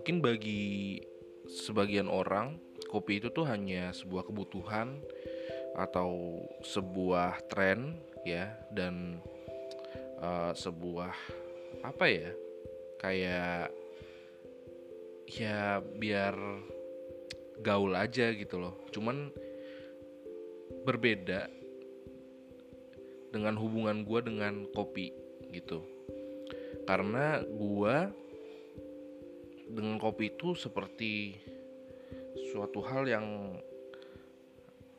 mungkin bagi sebagian orang kopi itu tuh hanya sebuah kebutuhan atau sebuah tren ya dan uh, sebuah apa ya kayak ya biar gaul aja gitu loh. Cuman berbeda dengan hubungan gue dengan kopi gitu. Karena gue dengan kopi itu seperti suatu hal yang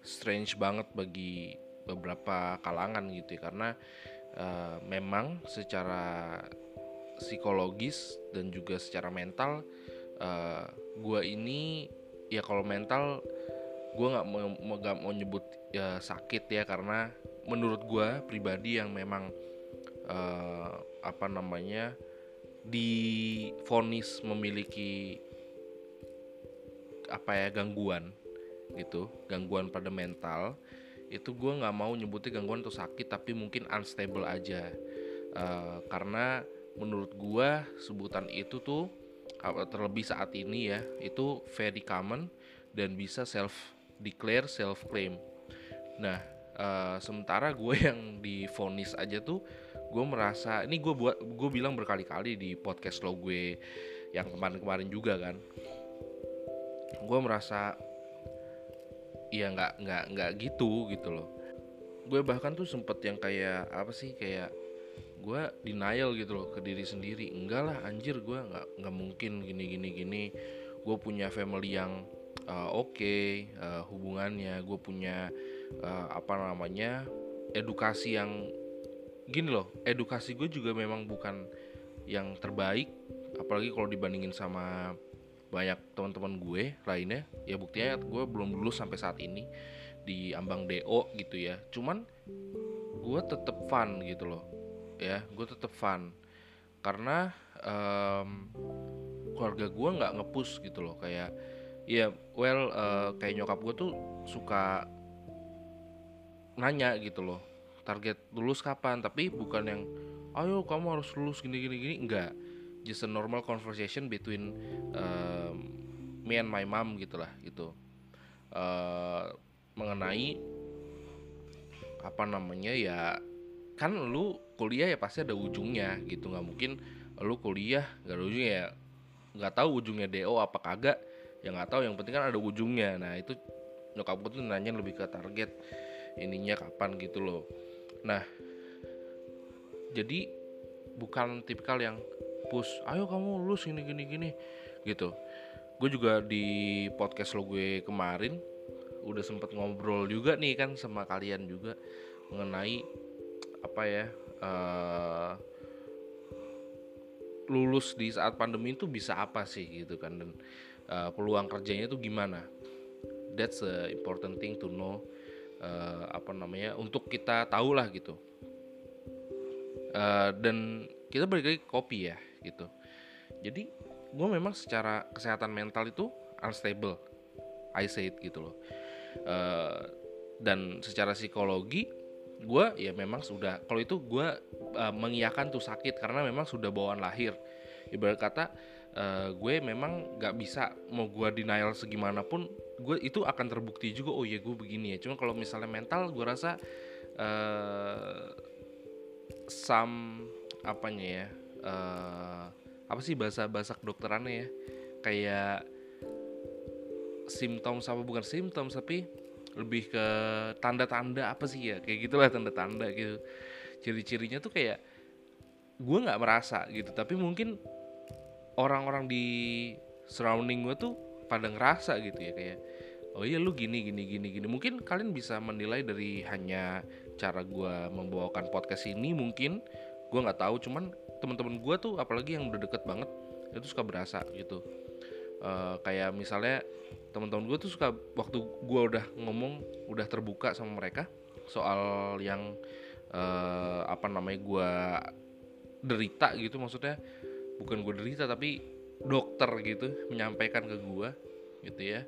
strange banget bagi beberapa kalangan gitu ya. Karena uh, memang secara psikologis dan juga secara mental uh, eh, gue ini ya kalau mental gue nggak mau gak mau nyebut ya sakit ya. Karena menurut gue pribadi yang memang uh, apa namanya difonis memiliki apa ya gangguan gitu gangguan pada mental itu gue nggak mau nyebutnya gangguan atau sakit tapi mungkin unstable aja. Uh, karena menurut gue sebutan itu tuh terlebih saat ini ya itu very common dan bisa self declare self claim. Nah uh, sementara gue yang difonis aja tuh gue merasa ini gue buat gue bilang berkali-kali di podcast lo gue yang kemarin-kemarin juga kan. Gue merasa ya nggak nggak nggak gitu gitu loh. Gue bahkan tuh sempet yang kayak apa sih kayak gue denial gitu loh ke diri sendiri. Enggak lah anjir gue nggak nggak mungkin gini gini gini. Gue punya family yang uh, oke okay, uh, hubungannya. Gue punya uh, apa namanya edukasi yang gini loh edukasi gue juga memang bukan yang terbaik apalagi kalau dibandingin sama banyak teman-teman gue lainnya. Ya buktinya gue belum lulus sampai saat ini di ambang do gitu ya. Cuman gue tetep fun gitu loh ya gue tetep fun. Karena um, keluarga gue nggak ngepus gitu loh kayak ya well uh, kayak nyokap gue tuh suka nanya gitu loh target lulus kapan tapi bukan yang ayo kamu harus lulus gini gini gini. Enggak. Just a normal conversation between um, me and my mom gitulah gitu. Uh, mengenai apa namanya ya kan lu kuliah ya pasti ada ujungnya gitu. Nggak mungkin lu kuliah gak ada ujungnya ya. Nggak tahu ujungnya do apa kagak. Ya nggak tahu yang penting kan ada ujungnya. Nah itu nyokap gue tuh nanya lebih ke target ininya kapan gitu loh Nah, jadi bukan tipikal yang push, ayo kamu lulus gini gini gini gitu. Gue juga di podcast lo gue kemarin udah sempet ngobrol juga nih kan sama kalian juga mengenai apa ya uh, lulus di saat pandemi itu bisa apa sih gitu kan dan uh, peluang kerjanya itu gimana that's a important thing to know uh, apa namanya untuk kita tahu lah gitu. Uh, dan kita balik lagi kopi ya gitu. Jadi gue memang secara kesehatan mental itu unstable I say it gitu loh. Uh, dan secara psikologi gue ya memang sudah kalau itu gue uh, mengiyakan tuh sakit karena memang sudah bawaan lahir. Ibarat kata uh, gue memang nggak bisa mau gue denial segimanapun gue itu akan terbukti juga oh ya gue begini ya. Cuma kalau misalnya mental gue rasa uh, sam apanya ya uh, apa sih bahasa bahasa kedokterannya ya? Kayak simptom sama bukan simptom tapi lebih ke tanda-tanda apa sih ya? Kayak gitulah tanda-tanda gitu. Ciri-cirinya tuh kayak gue nggak merasa gitu. Tapi mungkin orang-orang di surrounding gue tuh pada ngerasa gitu ya kayak oh iya lu gini gini gini gini. Mungkin kalian bisa menilai dari hanya cara gue membawakan podcast ini mungkin gue nggak tahu. Cuman teman-teman gue tuh apalagi yang udah deket banget itu suka berasa gitu. Uh, kayak misalnya teman-teman gue tuh suka waktu gue udah ngomong udah terbuka sama mereka soal yang uh, apa namanya gue derita gitu maksudnya bukan gue derita tapi dokter gitu menyampaikan ke gue gitu ya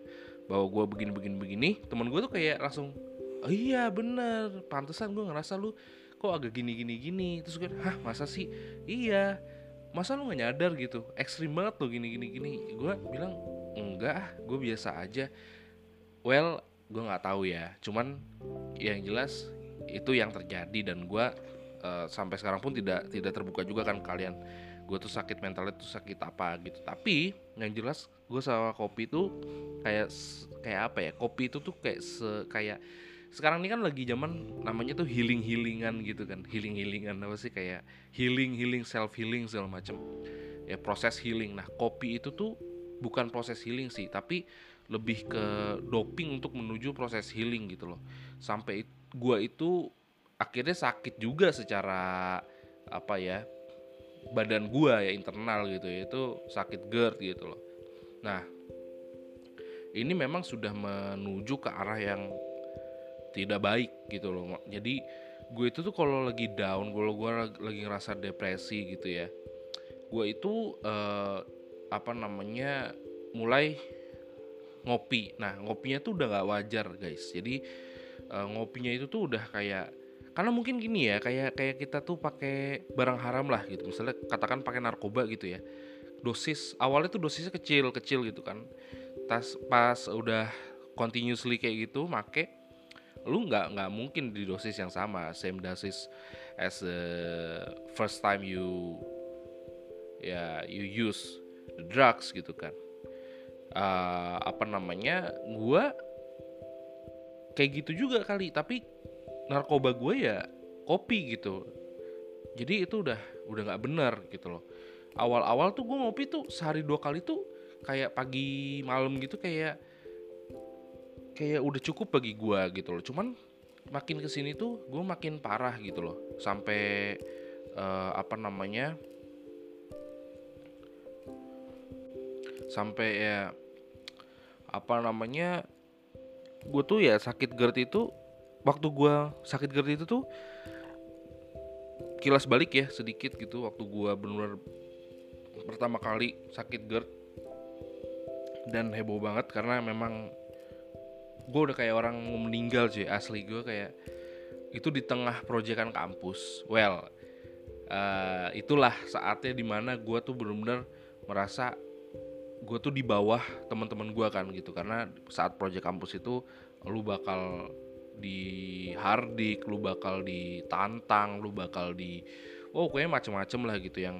bahwa gue begini begini begini. Teman gue tuh kayak langsung oh iya bener pantesan gue ngerasa lu kok agak gini gini gini. Terus gue hah masa sih? Iya. Masa lu nggak nyadar gitu? Ekstrim banget lo gini gini gini. Gue bilang enggak gue biasa aja. Well gue nggak tahu ya cuman yang jelas itu yang terjadi dan gue uh, sampai sekarang pun tidak tidak terbuka juga kan kalian gue tuh sakit mentalnya tuh sakit apa gitu. Tapi yang jelas gue sama kopi tuh kayak kayak apa ya kopi itu tuh kayak se kayak sekarang ini kan lagi zaman namanya tuh healing healingan gitu kan. Healing healingan apa sih kayak healing healing self healing segala macam ya proses healing. Nah kopi itu tuh bukan proses healing sih tapi lebih ke doping untuk menuju proses healing gitu loh. Sampai gua itu akhirnya sakit juga secara apa ya badan gua ya internal gitu ya itu sakit GERD gitu loh nah ini memang sudah menuju ke arah yang tidak baik gitu loh jadi gue itu tuh kalau lagi down kalau gue lagi ngerasa depresi gitu ya gue itu uh, apa namanya mulai ngopi. Nah ngopinya tuh udah gak wajar guys. Jadi uh, ngopinya itu tuh udah kayak karena mungkin gini ya kayak kayak kita tuh pakai barang haram lah gitu. Misalnya katakan pakai narkoba gitu ya. Dosis awalnya tuh dosisnya kecil kecil gitu kan. Tas pas udah continuously kayak gitu make lu nggak nggak mungkin di dosis yang sama same dosis as the first time you ya yeah, you use the drugs gitu kan uh, apa namanya gue kayak gitu juga kali tapi narkoba gue ya kopi gitu. Jadi itu udah udah nggak benar gitu loh. Awal-awal tuh gue ngopi tuh sehari dua kali tuh kayak pagi malam gitu kayak kayak udah cukup bagi gue gitu loh. Cuman makin ke sini tuh gue makin parah gitu loh. Sampai uh, apa namanya sampai ya apa namanya gue tuh ya sakit GERD itu waktu gue sakit GERD itu tuh kilas balik ya sedikit gitu waktu gue benar pertama kali sakit GERD dan heboh banget karena memang gue udah kayak orang mau meninggal cuy asli gue kayak itu di tengah proyekan kampus. Well uh, itulah saatnya di mana gue tuh benar-benar merasa gue tuh di bawah teman-teman gue kan gitu. Karena saat proyek kampus itu lu bakal di hardik, lu bakal ditantang, lu bakal di oh kayaknya macem-macem lah gitu yang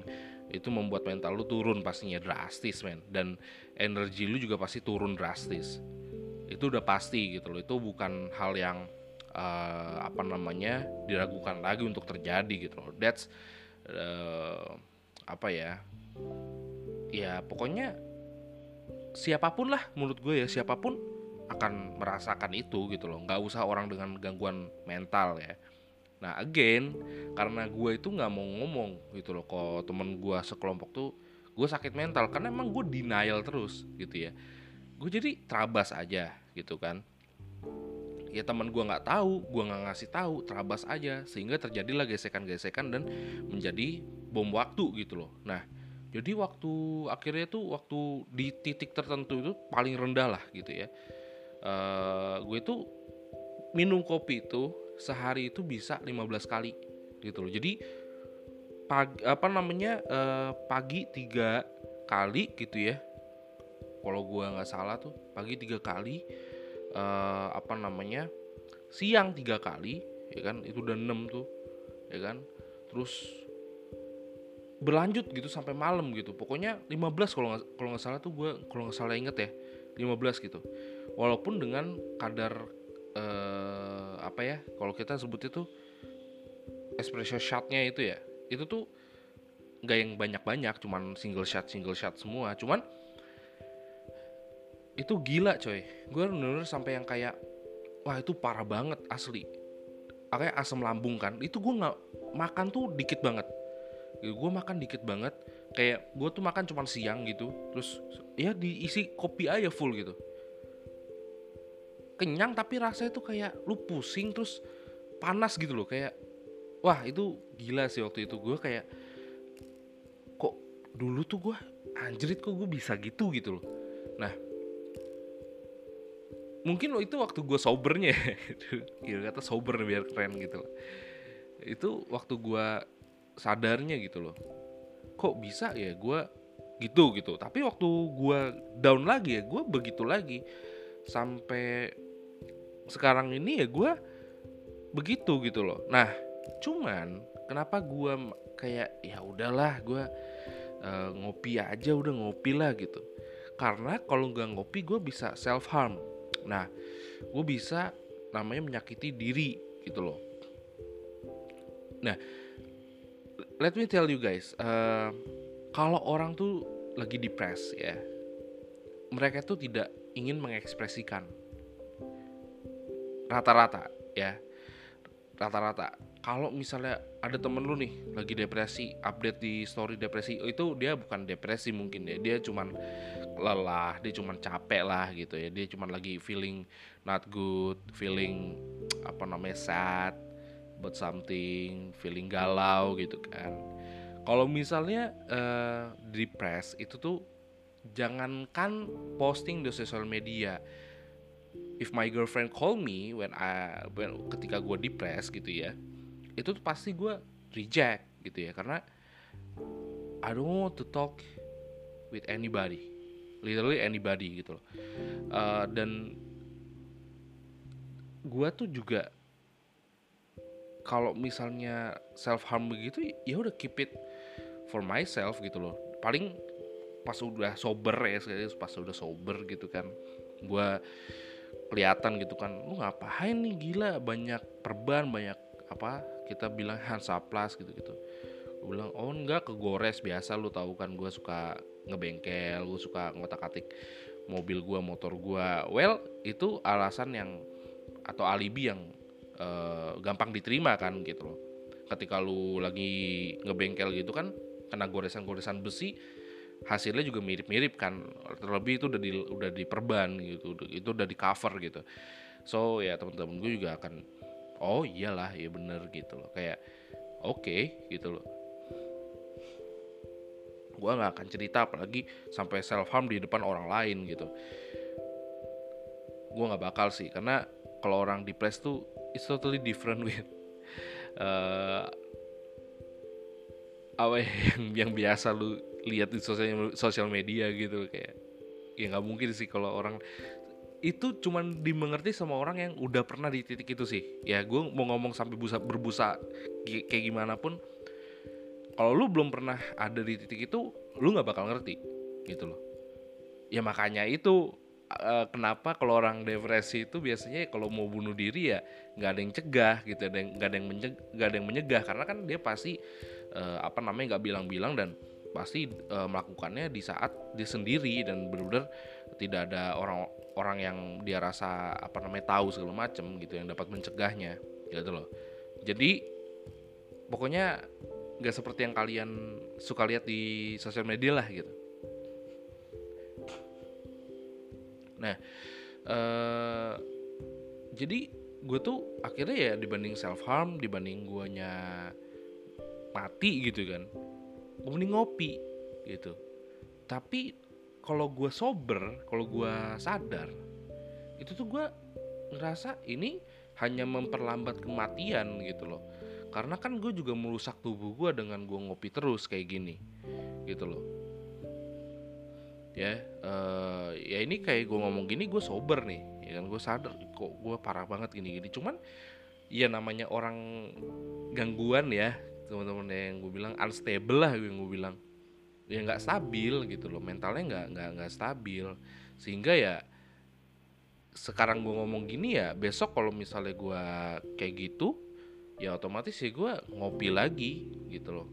itu membuat mental lu turun pastinya drastis men. Dan energi lu juga pasti turun drastis. Itu udah pasti gitu loh. Itu bukan hal yang uh, apa namanya diragukan lagi untuk terjadi gitu loh. That's uh, apa ya ya pokoknya siapa pun lah menurut gue ya siapa pun akan merasakan itu gitu loh. Nggak usah orang dengan gangguan mental ya. Nah again karena gue itu nggak mau ngomong gitu loh kok temen gue sekelompok tuh gue sakit mental karena emang gue denial terus gitu ya. Gue jadi terabas aja gitu kan. Ya teman gue nggak tahu gue nggak ngasih tahu terabas aja sehingga terjadilah gesekan-gesekan dan menjadi bom waktu gitu loh. Nah jadi waktu akhirnya tuh waktu di titik tertentu itu paling rendah lah gitu ya uh, gue tuh minum kopi itu sehari itu bisa 15 kali gitu loh. Jadi pagi apa namanya uh, pagi tiga kali gitu ya. Kalau gue nggak salah tuh pagi tiga kali uh, apa namanya siang tiga kali ya kan? Itu udah enam tuh ya kan? Terus berlanjut gitu sampai malam gitu. Pokoknya 15 kalau nggak kalau nggak salah tuh gue kalau nggak salah inget ya 15 gitu. Walaupun dengan kadar uh, apa ya kalau kita sebut itu espresso shotnya itu ya itu tuh nggak yang banyak-banyak cuman single shot single shot semua. Cuman itu gila coy. Gue bener-bener sampai yang kayak wah itu parah banget asli. Kayak asam lambung kan itu gue nggak makan tuh dikit banget. Gitu. gue makan dikit banget kayak gue tuh makan cuma siang gitu terus ya diisi kopi aja full gitu. Kenyang tapi rasanya tuh kayak lu pusing terus panas gitu loh kayak wah itu gila sih waktu itu. Gue kayak kok dulu tuh gue anjrit kok gue bisa gitu gitu loh. Nah mungkin lo itu waktu gue sobernya ya. Kata sober biar keren gitu loh. Itu waktu gue sadarnya gitu loh kok bisa ya gue gitu gitu. Tapi waktu gue down lagi ya gue begitu lagi. Sampai sekarang ini ya gue begitu gitu loh. Nah cuman kenapa gue kayak ya udahlah gue uh, ngopi aja udah ngopi lah gitu. Karena kalau nggak ngopi gue bisa self harm nah gue bisa namanya menyakiti diri gitu loh. Nah let me tell you guys uh, kalau orang tuh lagi depres ya mereka tuh tidak ingin mengekspresikan. Rata-rata ya. Rata-rata. Kalau misalnya ada temen lu nih lagi depresi update di story depresi oh, itu dia bukan depresi mungkin ya. Dia cuman lelah dia cuman capek lah gitu ya. Dia cuman lagi feeling not good feeling apa namanya sad about something feeling galau gitu kan. Kalau misalnya uh, depressed itu tuh jangankan posting di sosial media. If my girlfriend call me when I when ketika gue depressed gitu ya itu tuh pasti gue reject gitu ya. Karena I don't want to talk with anybody. Literally anybody gitu loh. Uh, dan gue tuh juga kalau misalnya self harm begitu ya udah keep it for myself gitu loh. Paling pas udah sober ya pas udah sober gitu kan gue kelihatan gitu kan lu ngapain nih? Gila banyak perban banyak apa kita bilang Hansaplas gitu gitu gue bilang oh enggak kegores biasa lu tahu kan gue suka ngebengkel gue suka ngotak atik mobil gue motor gue well itu alasan yang atau alibi yang uh, gampang diterima kan gitu loh. Ketika lu lagi ngebengkel gitu kan kena goresan-goresan besi hasilnya juga mirip-mirip kan. Terlebih itu udah di udah diperban gitu itu udah di cover gitu. So ya teman-teman gue juga akan oh iyalah ya bener gitu loh. Kayak oke okay, gitu loh. Gue nggak akan cerita apalagi sampai self harm di depan orang lain gitu. Gue nggak bakal sih karena kalau orang depressed tuh it's totally different with uh, apa ya, yang yang biasa lu lihat di sosial sosial media gitu kayak ya nggak mungkin sih kalau orang itu cuman dimengerti sama orang yang udah pernah di titik itu sih. Ya gue mau ngomong sampai busa berbusa kayak gimana pun kalau lu belum pernah ada di titik itu lu nggak bakal ngerti gitu loh. Ya makanya itu uh, kenapa kalau orang depresi itu biasanya kalau mau bunuh diri ya nggak ada yang cegah gitu nggak ada yang ada yang menyegah. Karena kan dia pasti uh, apa namanya nggak bilang-bilang dan pasti uh, melakukannya di saat dia sendiri dan benar-benar tidak ada orang orang yang dia rasa apa namanya tahu segala macem gitu yang dapat mencegahnya gitu loh. Jadi pokoknya nggak seperti yang kalian suka lihat di sosial media lah gitu nah uh, jadi gue tuh akhirnya ya dibanding self harm dibanding guanya mati gitu kan gue mending ngopi gitu. Tapi kalau gue sober kalau gue sadar itu tuh gue ngerasa ini hanya memperlambat kematian gitu loh. Karena kan gue juga merusak tubuh gue dengan gue ngopi terus kayak gini gitu loh ya uh, ya ini kayak gue ngomong gini gue sober nih ya kan? Gue sadar kok gue parah banget gini gini cuman ya namanya orang gangguan ya teman-teman yang gue bilang unstable lah yang gue bilang. Ya nggak stabil gitu loh mentalnya nggak nggak nggak stabil. Sehingga ya sekarang gue ngomong gini ya besok kalau misalnya gue kayak gitu ya otomatis ya gue ngopi lagi gitu loh.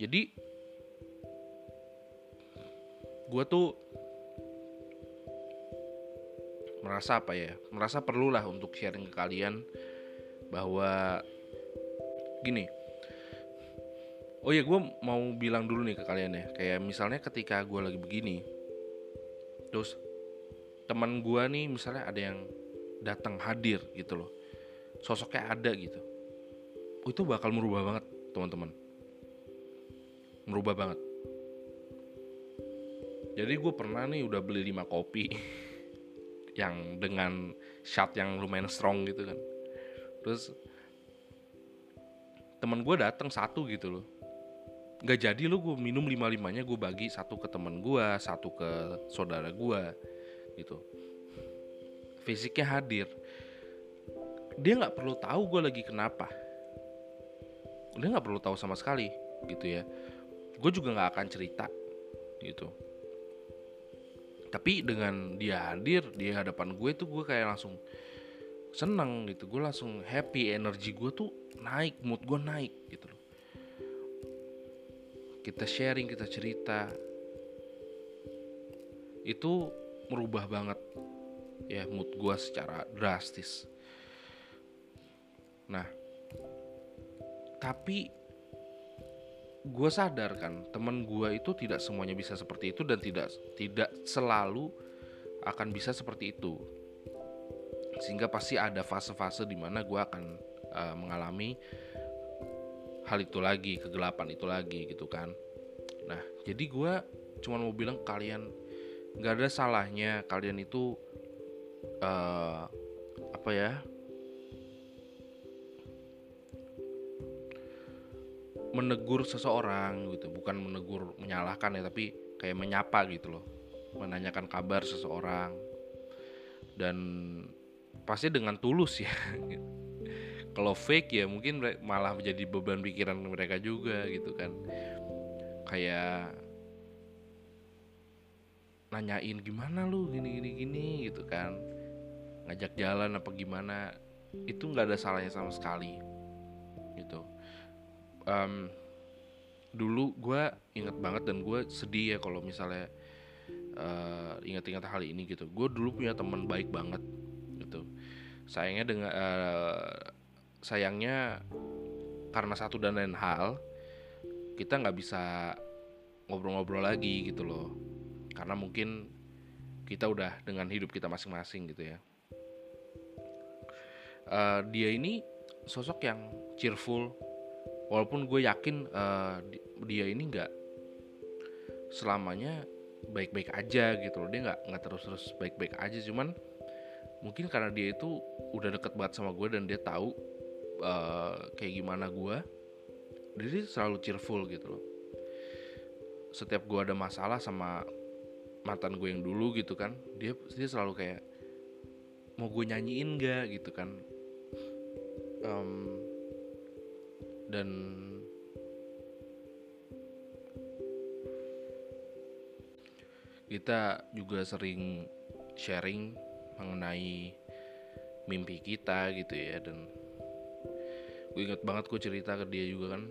Jadi gue tuh merasa apa ya merasa perlulah untuk sharing ke kalian bahwa gini oh ya gue mau bilang dulu nih ke kalian ya kayak misalnya ketika gue lagi begini terus teman gue nih misalnya ada yang datang hadir gitu loh sosoknya ada gitu itu bakal merubah banget teman-teman. Merubah banget jadi gue pernah nih udah beli 5 kopi yang dengan shot yang lumayan strong gitu kan. Terus teman gue datang satu gitu loh. Nggak jadi lo gue minum lima limanya gue bagi satu ke teman gue satu ke saudara gue gitu. Fisiknya hadir. Dia nggak perlu tahu gue lagi kenapa. Dia nggak perlu tahu sama sekali gitu ya. Gue juga nggak akan cerita gitu tapi dengan dia hadir di hadapan gue tuh gue kayak langsung seneng gitu. Gue langsung happy energi gue tuh naik mood gue naik gitu loh. Kita sharing kita cerita. Itu merubah banget ya mood gue secara drastis. Nah tapi gue sadar kan teman gue itu tidak semuanya bisa seperti itu dan tidak tidak selalu akan bisa seperti itu. Sehingga pasti ada fase-fase di mana gue akan uh, mengalami hal itu lagi kegelapan itu lagi gitu kan. Nah jadi gue cuma mau bilang kalian nggak ada salahnya kalian itu uh, apa ya menegur seseorang gitu. Bukan menegur menyalahkan ya tapi kayak menyapa gitu loh. Menanyakan kabar seseorang. Dan pasti dengan tulus ya. Kalau fake ya mungkin malah menjadi beban pikiran mereka juga gitu kan. Kayak nanyain gimana lu? Gini gini gini gitu kan. Ngajak jalan apa gimana. Itu nggak ada salahnya sama sekali gitu um, dulu gue inget banget dan gue sedih ya kalau misalnya uh, ingat-ingat hal ini gitu. Gue dulu punya teman baik banget gitu. Sayangnya dengan uh, sayangnya karena satu dan lain hal kita nggak bisa ngobrol-ngobrol lagi gitu loh. Karena mungkin kita udah dengan hidup kita masing-masing gitu ya. Uh, dia ini sosok yang cheerful walaupun gue yakin uh, dia ini nggak selamanya baik-baik aja gitu loh. Dia nggak nggak terus-terus baik-baik aja. Cuman mungkin karena dia itu udah deket banget sama gue dan dia tahu uh, kayak gimana gue jadi selalu cheerful gitu loh. Setiap gue ada masalah sama mantan gue yang dulu gitu kan dia dia selalu kayak mau gue nyanyiin gak gitu kan. Um, dan kita juga sering sharing mengenai mimpi kita gitu ya dan gue inget banget gue cerita ke dia juga kan.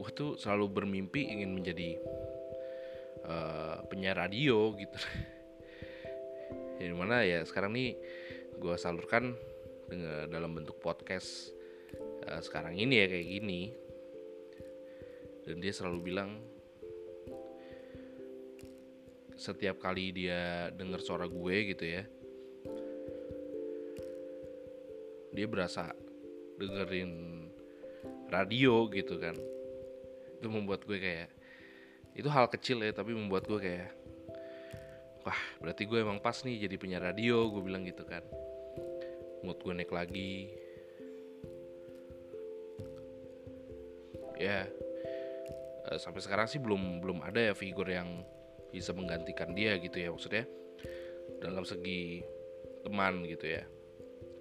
Gue tuh selalu bermimpi ingin menjadi uh, penyiar radio gitu. Ya mana ya sekarang nih gue salurkan dengan dalam bentuk podcast uh, sekarang ini ya kayak gini. Dan dia selalu bilang setiap kali dia dengar suara gue gitu ya dia berasa dengerin radio gitu kan. Itu membuat gue kayak itu hal kecil ya tapi membuat gue kayak wah berarti gue emang pas nih jadi penyiar radio gue bilang gitu kan. Mood gue naik lagi ya uh, sampai sekarang sih belum belum ada ya figur yang bisa menggantikan dia gitu ya maksudnya dalam segi teman gitu ya.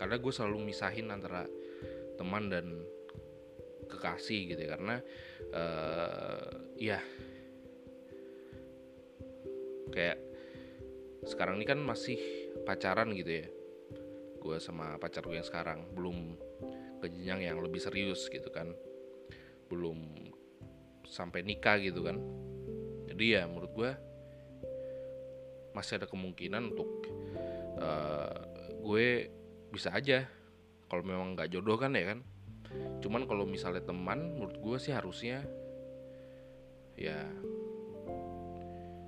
Karena gue selalu misahin antara teman dan kekasih gitu ya karena uh, ya kayak sekarang ini kan masih pacaran gitu ya. Gue sama pacar gue yang sekarang belum ke jenjang yang lebih serius gitu kan belum sampai nikah gitu kan. Jadi ya menurut gue masih ada kemungkinan untuk uh, gue bisa aja kalau memang nggak jodoh kan ya kan. Cuman kalau misalnya teman menurut gue sih harusnya ya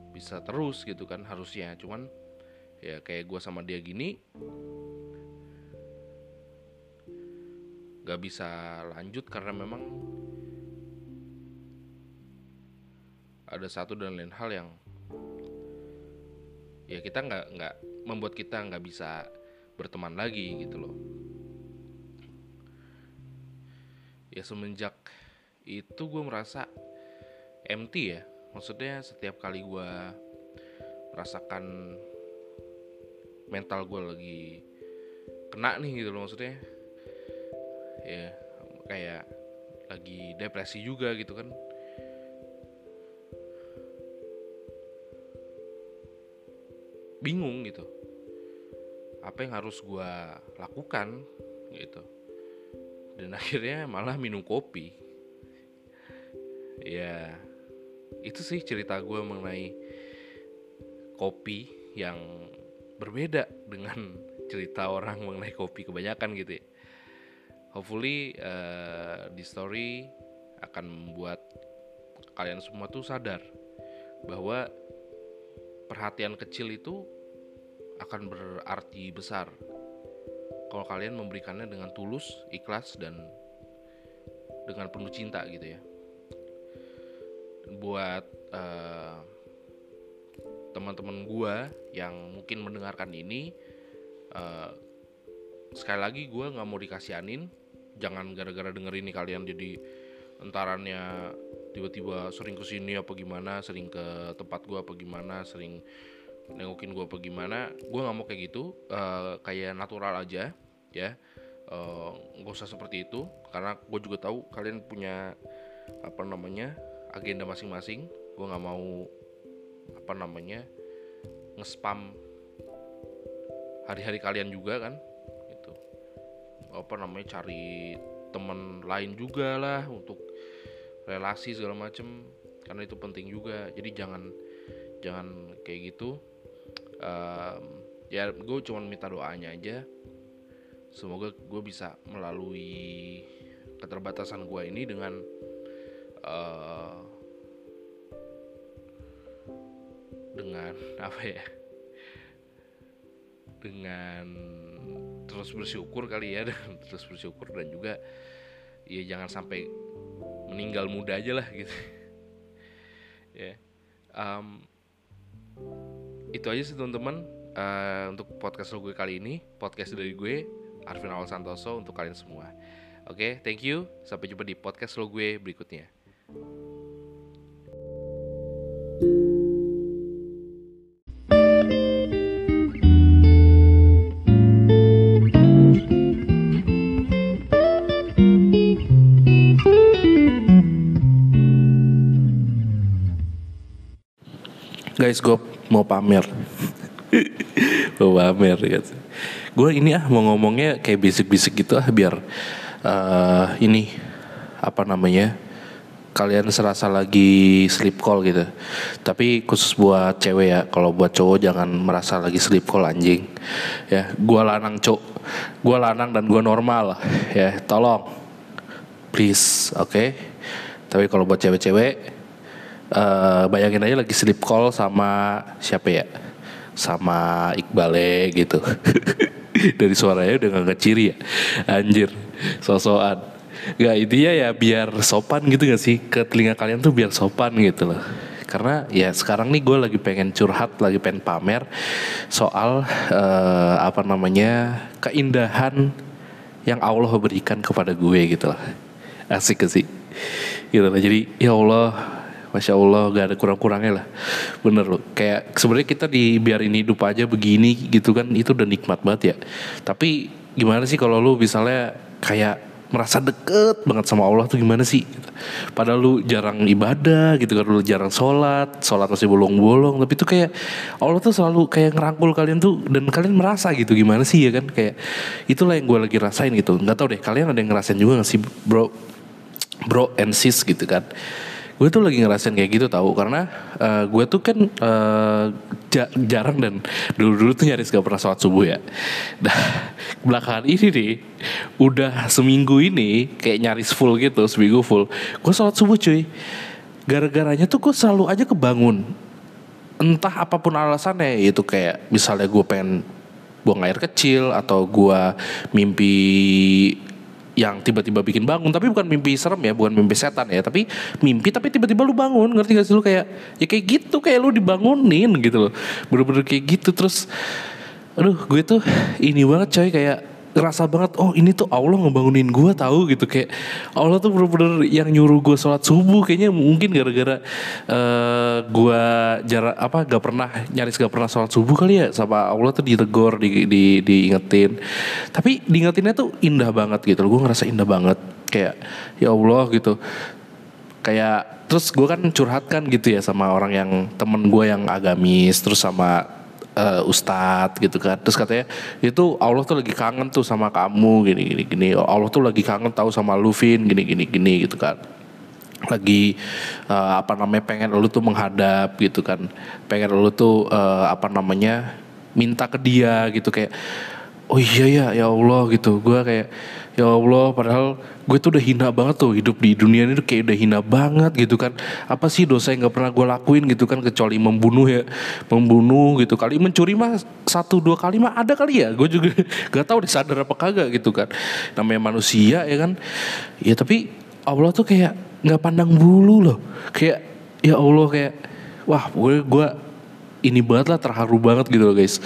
bisa terus gitu kan harusnya. Cuman ya kayak gue sama dia gini gak bisa lanjut karena memang ada satu dan lain hal yang ya kita nggak nggak membuat kita nggak bisa berteman lagi gitu loh. Ya semenjak itu gue merasa empty ya. Maksudnya setiap kali gue merasakan mental gue lagi kena nih gitu loh maksudnya. Ya kayak lagi depresi juga gitu kan bingung gitu. Apa yang harus gue lakukan gitu. Dan akhirnya malah minum kopi. Ya itu sih cerita gue mengenai kopi yang berbeda dengan cerita orang mengenai kopi kebanyakan gitu ya. Hopefully uh, di story akan membuat kalian semua tuh sadar bahwa perhatian kecil itu akan berarti besar kalau kalian memberikannya dengan tulus, ikhlas dan dengan penuh cinta gitu ya. Buat uh, teman-teman gua yang mungkin mendengarkan ini, uh, sekali lagi gua nggak mau dikasihanin, jangan gara-gara denger ini kalian jadi entarannya tiba-tiba sering ke sini apa gimana, sering ke tempat gua apa gimana, sering nengokin gue apa gimana gue nggak mau kayak gitu. Uh, kayak natural aja ya. Eh, nggak uh, usah seperti itu karena gue juga tahu kalian punya apa namanya agenda masing-masing. Gue nggak mau apa namanya ngespam hari-hari kalian juga kan itu apa namanya cari teman lain juga lah untuk relasi segala macem karena itu penting juga. Jadi jangan jangan kayak gitu um, ya gue cuma minta doanya aja semoga gue bisa melalui keterbatasan gue ini dengan uh, dengan apa ya dengan terus bersyukur kali ya dan terus bersyukur dan juga ya jangan sampai meninggal muda aja lah gitu ya yeah. um, itu aja sih teman-teman uh, untuk podcast lo gue kali ini podcast dari gue Arvin Awal Santoso untuk kalian semua. Oke, okay, thank you. Sampai jumpa di podcast lo gue berikutnya. Guys, gue mau pamer. mau pamer gitu gue ini ah mau ngomongnya kayak bisik-bisik gitu ah biar uh, ini apa namanya kalian serasa lagi sleep call gitu. Tapi khusus buat cewek ya, kalau buat cowok jangan merasa lagi sleep call anjing. Ya, gua lanang cowok, gua lanang dan gua normal ya. Tolong, please, oke. Okay? Tapi kalau buat cewek-cewek, uh, bayangin aja lagi sleep call sama siapa ya? Sama Iqbale gitu. dari suaranya udah gak ngeciri ya. Anjir sosokan Gak intinya ya biar sopan gitu gak sih? Ke telinga kalian tuh biar sopan gitu loh. Karena ya sekarang nih gue lagi pengen curhat lagi pengen pamer soal uh, apa namanya keindahan yang Allah berikan kepada gue gitu loh. Asik gak sih? Gitu loh. Jadi ya Allah Masya Allah gak ada kurang-kurangnya lah. Bener loh Kayak sebenarnya kita dibiarin hidup aja begini gitu kan Itu udah nikmat banget ya. Tapi gimana sih kalau lu misalnya Kayak merasa deket banget sama Allah tuh gimana sih? Padahal lu jarang ibadah gitu kan Lu jarang sholat Sholat masih bolong-bolong Tapi tuh kayak Allah tuh selalu kayak ngerangkul kalian tuh Dan kalian merasa gitu gimana sih ya kan? Kayak itulah yang gue lagi rasain gitu. Gak tau deh kalian ada yang ngerasain juga gak sih bro? Bro and sis gitu kan gue tuh lagi ngerasain kayak gitu tahu karena uh, gue tuh kan uh, ja jarang dan dulu-dulu tuh nyaris gak pernah sholat subuh ya. Nah belakangan ini nih udah seminggu ini kayak nyaris full gitu seminggu full. Gue sholat subuh cuy. Gara-garanya tuh gue selalu aja kebangun. Entah apa pun alasannya itu kayak misalnya gue pengen buang air kecil atau gue mimpi yang tiba-tiba bikin bangun. Tapi bukan mimpi serem ya bukan mimpi setan ya. Tapi mimpi tapi tiba-tiba lu bangun. Ngerti gak sih lu kayak ya kayak gitu kayak lu dibangunin gitu loh. Bener-bener kayak gitu. Terus aduh gue tuh ini banget coy kayak ngerasa banget oh ini tuh Allah ngebangunin gue tahu gitu. Kayak Allah tuh bener-bener yang nyuruh gue sholat subuh. Kayaknya mungkin gara-gara uh, gue jarak apa gak pernah nyaris gak pernah sholat subuh kali ya. Sama Allah tuh ditegur di, di diingetin. Tapi diingetinnya tuh indah banget gitu gue ngerasa indah banget. Kayak ya Allah gitu. Kayak terus gue kan curhat kan gitu ya sama orang yang temen gue yang agamis terus sama uh, ustadz gitu kan. Terus katanya itu Allah tuh lagi kangen tuh sama kamu gini gini gini. Allah tuh lagi kangen tahu sama Luvin gini gini gini gitu kan. Lagi uh, apa namanya pengen lu tuh menghadap gitu kan. Pengen lu tuh uh, apa namanya minta ke dia gitu. Kayak oh iya ya ya Allah gitu. Gue kayak ya Allah padahal gue tuh udah hina banget tuh hidup di dunia ini tuh kayak udah hina banget gitu kan. Apa sih dosa yang nggak pernah gue lakuin gitu kan kecuali membunuh ya membunuh gitu kali. Mencuri mah satu dua kali mah ada kali ya. Gue juga gak tahu disadar apa kagak gitu kan. Namanya manusia ya kan. Ya tapi Allah tuh kayak nggak pandang bulu loh. Kayak ya Allah kayak wah gue gue ini banget lah terharu banget gitu loh guys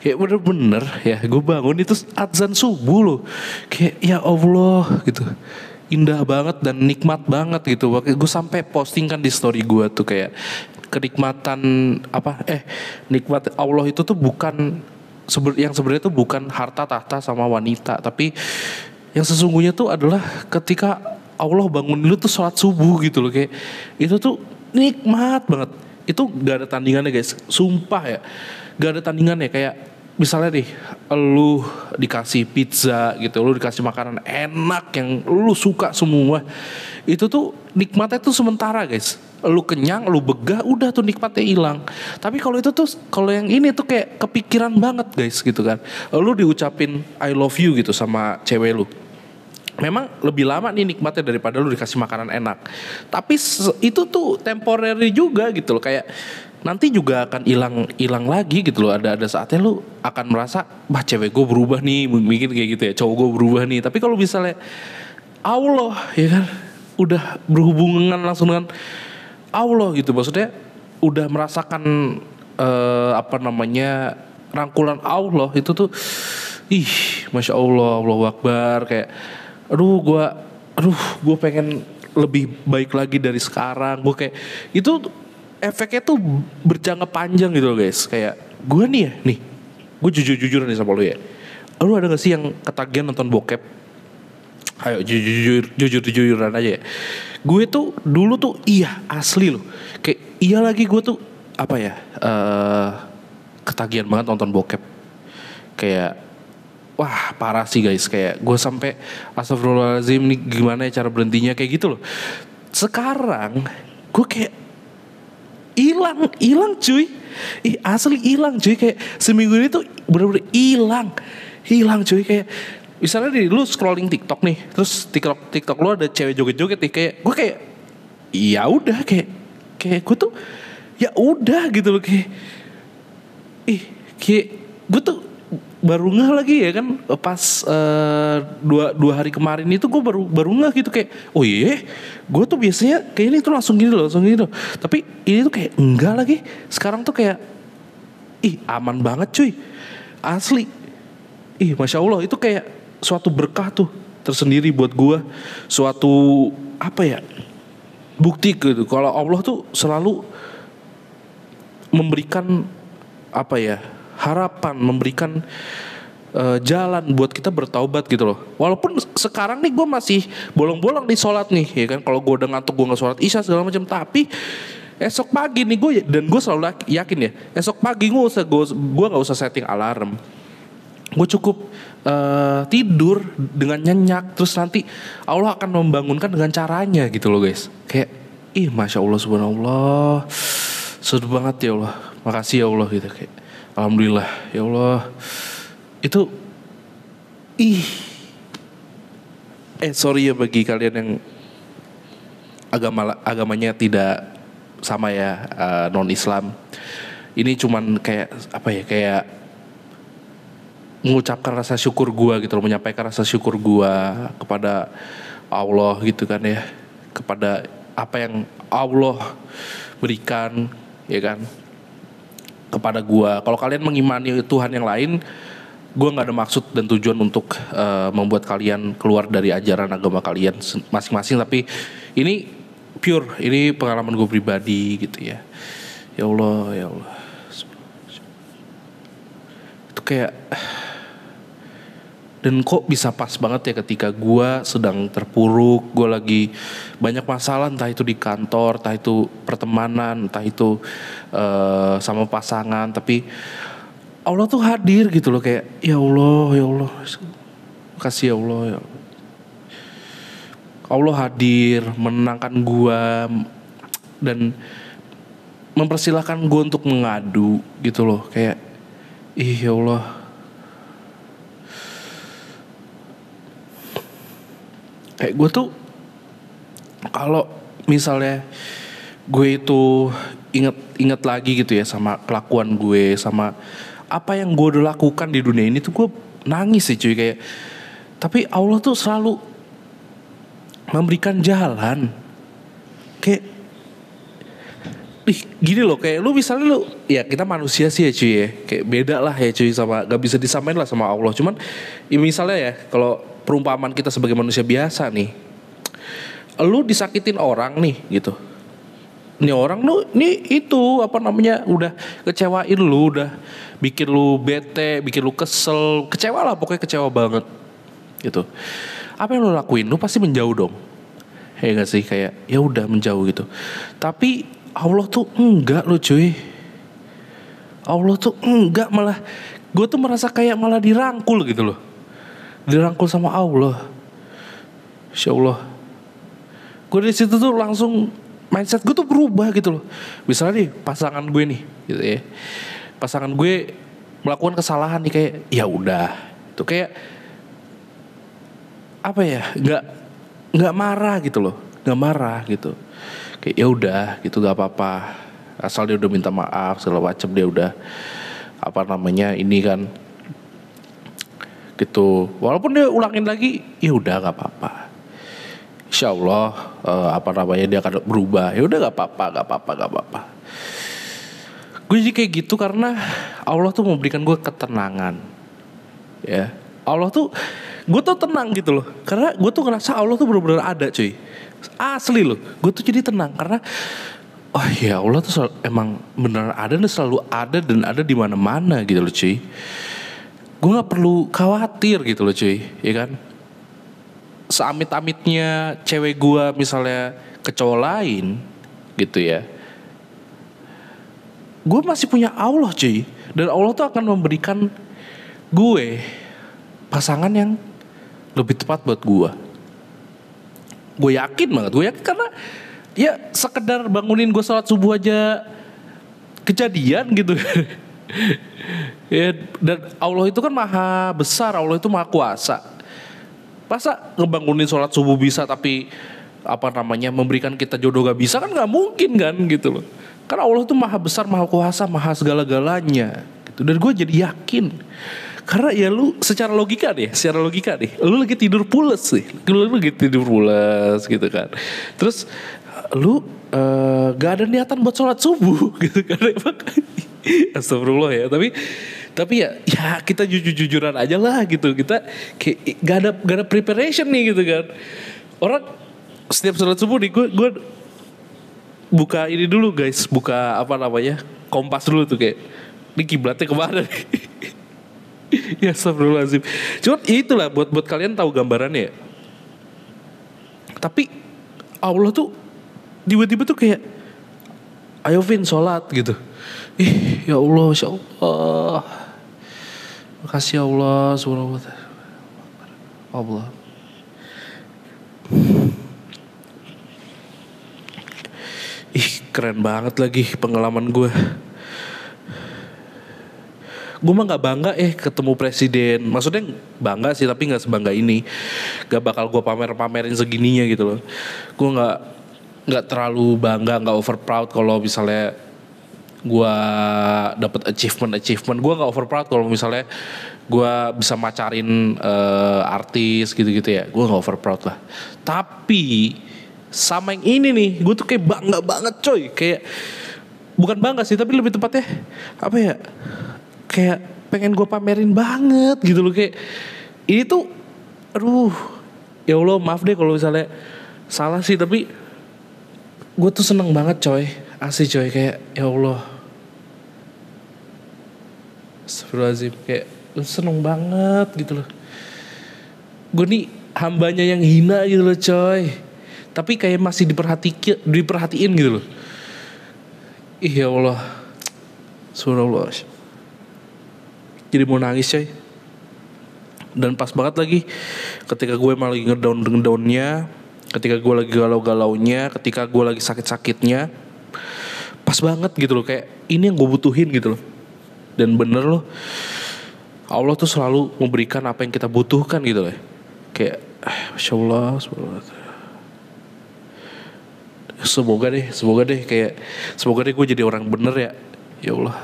kayak bener-bener ya gue bangun itu adzan subuh loh. Kayak ya Allah gitu. Indah banget dan nikmat banget gitu. Gue sampai posting kan di story gue tuh kayak kenikmatan apa eh nikmat Allah itu tuh bukan yang sebenarnya tuh bukan harta tahta sama wanita tapi yang sesungguhnya tuh adalah ketika Allah bangun lu tuh sholat subuh gitu loh kayak itu tuh nikmat banget. Itu gak ada tandingannya guys. Sumpah ya gak ada tandingannya. Kayak misalnya nih lu dikasih pizza gitu, lu dikasih makanan enak yang lu suka semua. Itu tuh nikmatnya tuh sementara, guys. Lu kenyang, lu begah, udah tuh nikmatnya hilang. Tapi kalau itu tuh kalau yang ini tuh kayak kepikiran banget, guys, gitu kan. Lu diucapin I love you gitu sama cewek lu. Memang lebih lama nih nikmatnya daripada lu dikasih makanan enak. Tapi itu tuh temporary juga gitu loh kayak nanti juga akan hilang hilang lagi gitu loh. Ada ada saatnya lu akan merasa bah cewek gue berubah nih mungkin kayak gitu ya cowok gue berubah nih. Tapi kalau misalnya Allah ya kan udah berhubungan langsung dengan Allah gitu. Maksudnya udah merasakan uh, apa namanya rangkulan Allah itu tuh ih masya Allah Allah Akbar. Kayak aduh gue aduh gue pengen lebih baik lagi dari sekarang. Gue kayak itu efeknya tuh berjangka panjang gitu loh guys. Kayak gue nih ya, nih. Gue jujur-jujur nih sama lo ya. Lu ada gak sih yang ketagihan nonton bokep? Ayo jujur jujur jujuran aja ya. Gue tuh dulu tuh iya asli loh. Kayak iya lagi gue tuh apa ya? Uh, ketagihan banget nonton bokep. Kayak wah parah sih guys kayak gue sampai astagfirullahaladzim nih gimana ya cara berhentinya kayak gitu loh sekarang gue kayak hilang hilang cuy. Ih asli hilang cuy. Kayak seminggu ini tuh bener-bener hilang. Hilang cuy. Kayak misalnya di lu scrolling TikTok nih terus TikTok TikTok lu ada cewek joget-joget nih kayak gue kayak ya udah kayak kayak gue tuh ya udah gitu loh kayak. Ih kayak gue tuh baru ngeh lagi ya kan pas uh, dua dua hari kemarin itu gue baru baru ngeh gitu kayak oh iya gue tuh biasanya kayak ini tuh langsung gini loh langsung gini loh. Tapi ini tuh kayak enggak lagi. Sekarang tuh kayak ih aman banget cuy. Asli. Ih masya allah itu kayak suatu berkah tuh tersendiri buat gue suatu apa ya bukti gitu kalau Allah tuh selalu memberikan apa ya harapan, memberikan uh, jalan buat kita bertaubat gitu loh. Walaupun sekarang nih gue masih bolong-bolong di sholat nih, ya kan. Kalau gue udah ngantuk gue nggak sholat isya segala macam, tapi esok pagi nih gue dan gue selalu yakin ya, esok pagi gue usah gue gue nggak usah setting alarm. Gue cukup uh, tidur dengan nyenyak, terus nanti Allah akan membangunkan dengan caranya gitu loh guys. Kayak, ih masya Allah subhanallah, sedih banget ya Allah, makasih ya Allah gitu kayak Alhamdulillah. Ya Allah. Itu ih. Eh sorry ya bagi kalian yang agama agamanya tidak sama ya uh, non Islam ini cuman kayak apa ya kayak mengucapkan rasa syukur gua gitu loh menyampaikan rasa syukur gua kepada Allah gitu kan ya. Kepada apa yang Allah berikan ya kan kepada gua. Kalau kalian mengimani Tuhan yang lain, gue nggak ada maksud dan tujuan untuk eh, membuat kalian keluar dari ajaran agama kalian masing-masing. Tapi ini pure ini pengalaman gue pribadi gitu ya. Ya Allah ya Allah. Itu kayak dan kok bisa pas banget ya ketika gue sedang terpuruk gue lagi banyak masalah entah itu di kantor entah itu pertemanan entah itu eh, sama pasangan tapi Allah tuh hadir gitu loh kayak ya Allah ya Allah kasih ya Allah ya Allah. Allah hadir menenangkan gue dan mempersilahkan gue untuk mengadu gitu loh kayak ih ya Allah kayak gue tuh kalau misalnya gue itu inget inget lagi gitu ya sama kelakuan gue sama apa yang gue udah lakukan di dunia ini tuh gue nangis sih cuy. Kayak tapi Allah tuh selalu memberikan jalan. Kayak Ih, gini loh kayak lu misalnya lu ya kita manusia sih ya cuy ya. Kayak beda lah ya cuy sama gak bisa disamain lah sama Allah. Cuman ya misalnya ya kalau perumpamaan kita sebagai manusia biasa nih. Lu disakitin orang nih gitu. Ini orang lu ini itu apa namanya udah kecewain lu udah bikin lu bete bikin lu kesel. Kecewa lah pokoknya kecewa banget gitu. Apa yang lu lakuin? Lu pasti menjauh dong. Ya gak sih? Kayak ya udah menjauh gitu. Tapi Allah tuh enggak lo cuy. Allah tuh enggak malah gue tuh merasa kayak malah dirangkul gitu loh dirangkul sama Allah. Insya Allah gue di situ tuh langsung mindset gue tuh berubah gitu loh. Misalnya nih pasangan gue nih gitu ya. Pasangan gue melakukan kesalahan nih kayak ya udah. Itu kayak apa ya nggak nggak marah gitu loh. Nggak marah gitu. Kayak ya udah gitu gak apa-apa. Asal dia udah minta maaf segala macam dia udah apa namanya ini kan gitu. Walaupun dia ulangin lagi ya udah gak apa-apa. Insya Allah eh, apa namanya dia akan berubah. Ya udah gak apa-apa gak apa-apa gak apa-apa. Gue jadi kayak gitu karena Allah tuh memberikan gue ketenangan. Ya. Allah tuh gue tuh tenang gitu loh. Karena gue tuh ngerasa Allah tuh benar-benar ada cuy. Asli loh. Gue tuh jadi tenang karena oh ya Allah tuh selalu- emang beneran ada dan selalu ada dan ada di mana-mana gitu loh cuy gue nggak perlu khawatir gitu loh cuy ya kan? Seamit-amitnya cewek gue misalnya ke cowok lain gitu ya. Gue masih punya Allah cuy. Dan Allah tuh akan memberikan gue pasangan yang lebih tepat buat gue gue yakin banget gue yakin karena ya sekedar bangunin gue sholat subuh aja kejadian gitu ya dan Allah itu kan maha besar Allah itu maha kuasa. Masa ngebangunin sholat subuh bisa tapi apa namanya memberikan kita jodoh gak bisa kan nggak mungkin kan gitu loh. Karena Allah itu maha besar maha kuasa maha segala-galanya gitu. Dan gue jadi yakin. Karena ya lu secara logika deh secara logika deh lu lagi tidur pules sih. Lu lagi tidur pules gitu kan. Terus lu eh, gak ada niatan buat sholat subuh gitu kan Astagfirullah ya. Tapi tapi ya ya kita jujur jujuran aja lah gitu. Kita kayak gak ada gak ada preparation nih gitu kan. Orang setiap sholat subuh nih gue gue buka ini dulu guys buka apa namanya kompas dulu tuh kayak ini kiblatnya ke mana ya astagfirullahaladzim. Cuman itulah buat buat kalian tahu gambarannya. Ya tapi Allah tuh tiba-tiba tuh kayak ayo Vin sholat gitu ih ya Allah Masya Allah. Makasih ya Allah subhanahu Allah. Ih keren banget lagi pengalaman gue. Gue mah nggak bangga eh ketemu presiden. Maksudnya bangga sih tapi nggak sebangga ini. Gak bakal gue pamer pamerin segininya gitu loh. Gue nggak nggak terlalu bangga nggak over proud kalau misalnya gue dapet achievement achievement. Gue nggak over proud kalau misalnya gue bisa macarin eh, artis gitu-gitu ya. Gue nggak over proud lah. Tapi sama yang ini nih gue tuh kayak bangga banget coy. Kayak bukan bangga sih tapi lebih tepatnya apa ya kayak pengen gue pamerin banget gitu loh. Kayak ini tuh aduh ya Allah maaf deh kalau misalnya salah sih tapi gue tuh seneng banget coy asli coy kayak ya Allah. Astagfirullahaladzim kayak seneng banget gitu loh. Gue nih hambanya yang hina gitu loh coy. Tapi kayak masih diperhatiin diperhatiin gitu loh. Ih ya Allah. Jadi mau nangis coy. Dan pas banget lagi ketika gue malah lagi ngedown ngedownnya ketika gue lagi galau-galaunya ketika gue lagi sakit-sakitnya pas banget gitu loh kayak ini yang gue butuhin gitu loh. Dan bener loh Allah tuh selalu memberikan apa yang kita butuhkan gitu loh kayak ah, Masya Allah semoga deh semoga deh kayak semoga deh gue jadi orang bener ya. Ya Allah.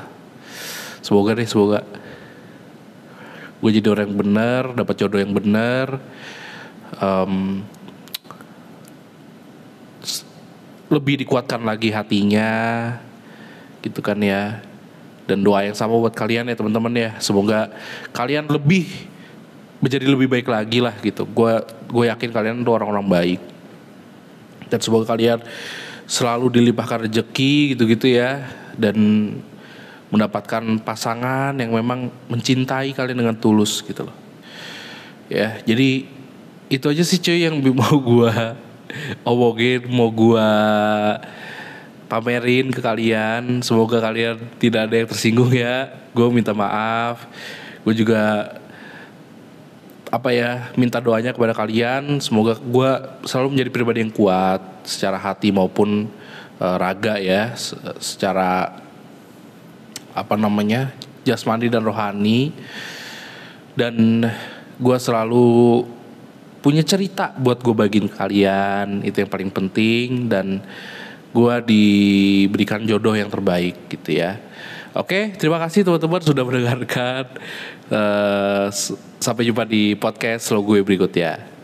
Semoga deh semoga gue jadi orang yang bener dapat jodoh yang bener um, lebih dikuatkan lagi hatinya gitu kan ya. Dan doa yang sama buat kalian ya teman-teman ya. Semoga kalian lebih menjadi lebih baik lagi lah gitu. Gue gue yakin kalian tuh orang-orang baik. Dan semoga kalian selalu dilimpahkan rezeki gitu-gitu ya. Dan mendapatkan pasangan yang memang mencintai kalian dengan tulus gitu loh. Ya jadi itu aja sih cuy yang mau gue omongin mau gue pamerin ke kalian. Semoga kalian tidak ada yang tersinggung ya. Gue minta maaf. Gue juga apa ya minta doanya kepada kalian. Semoga gue selalu menjadi pribadi yang kuat secara hati maupun uh, raga ya secara apa namanya jasmani dan rohani. Dan gue selalu punya cerita buat gue bagiin kalian. Itu yang paling penting dan gue diberikan jodoh yang terbaik gitu ya. Oke terima kasih teman-teman sudah mendengarkan. Uh, sampai jumpa di podcast lo gue berikutnya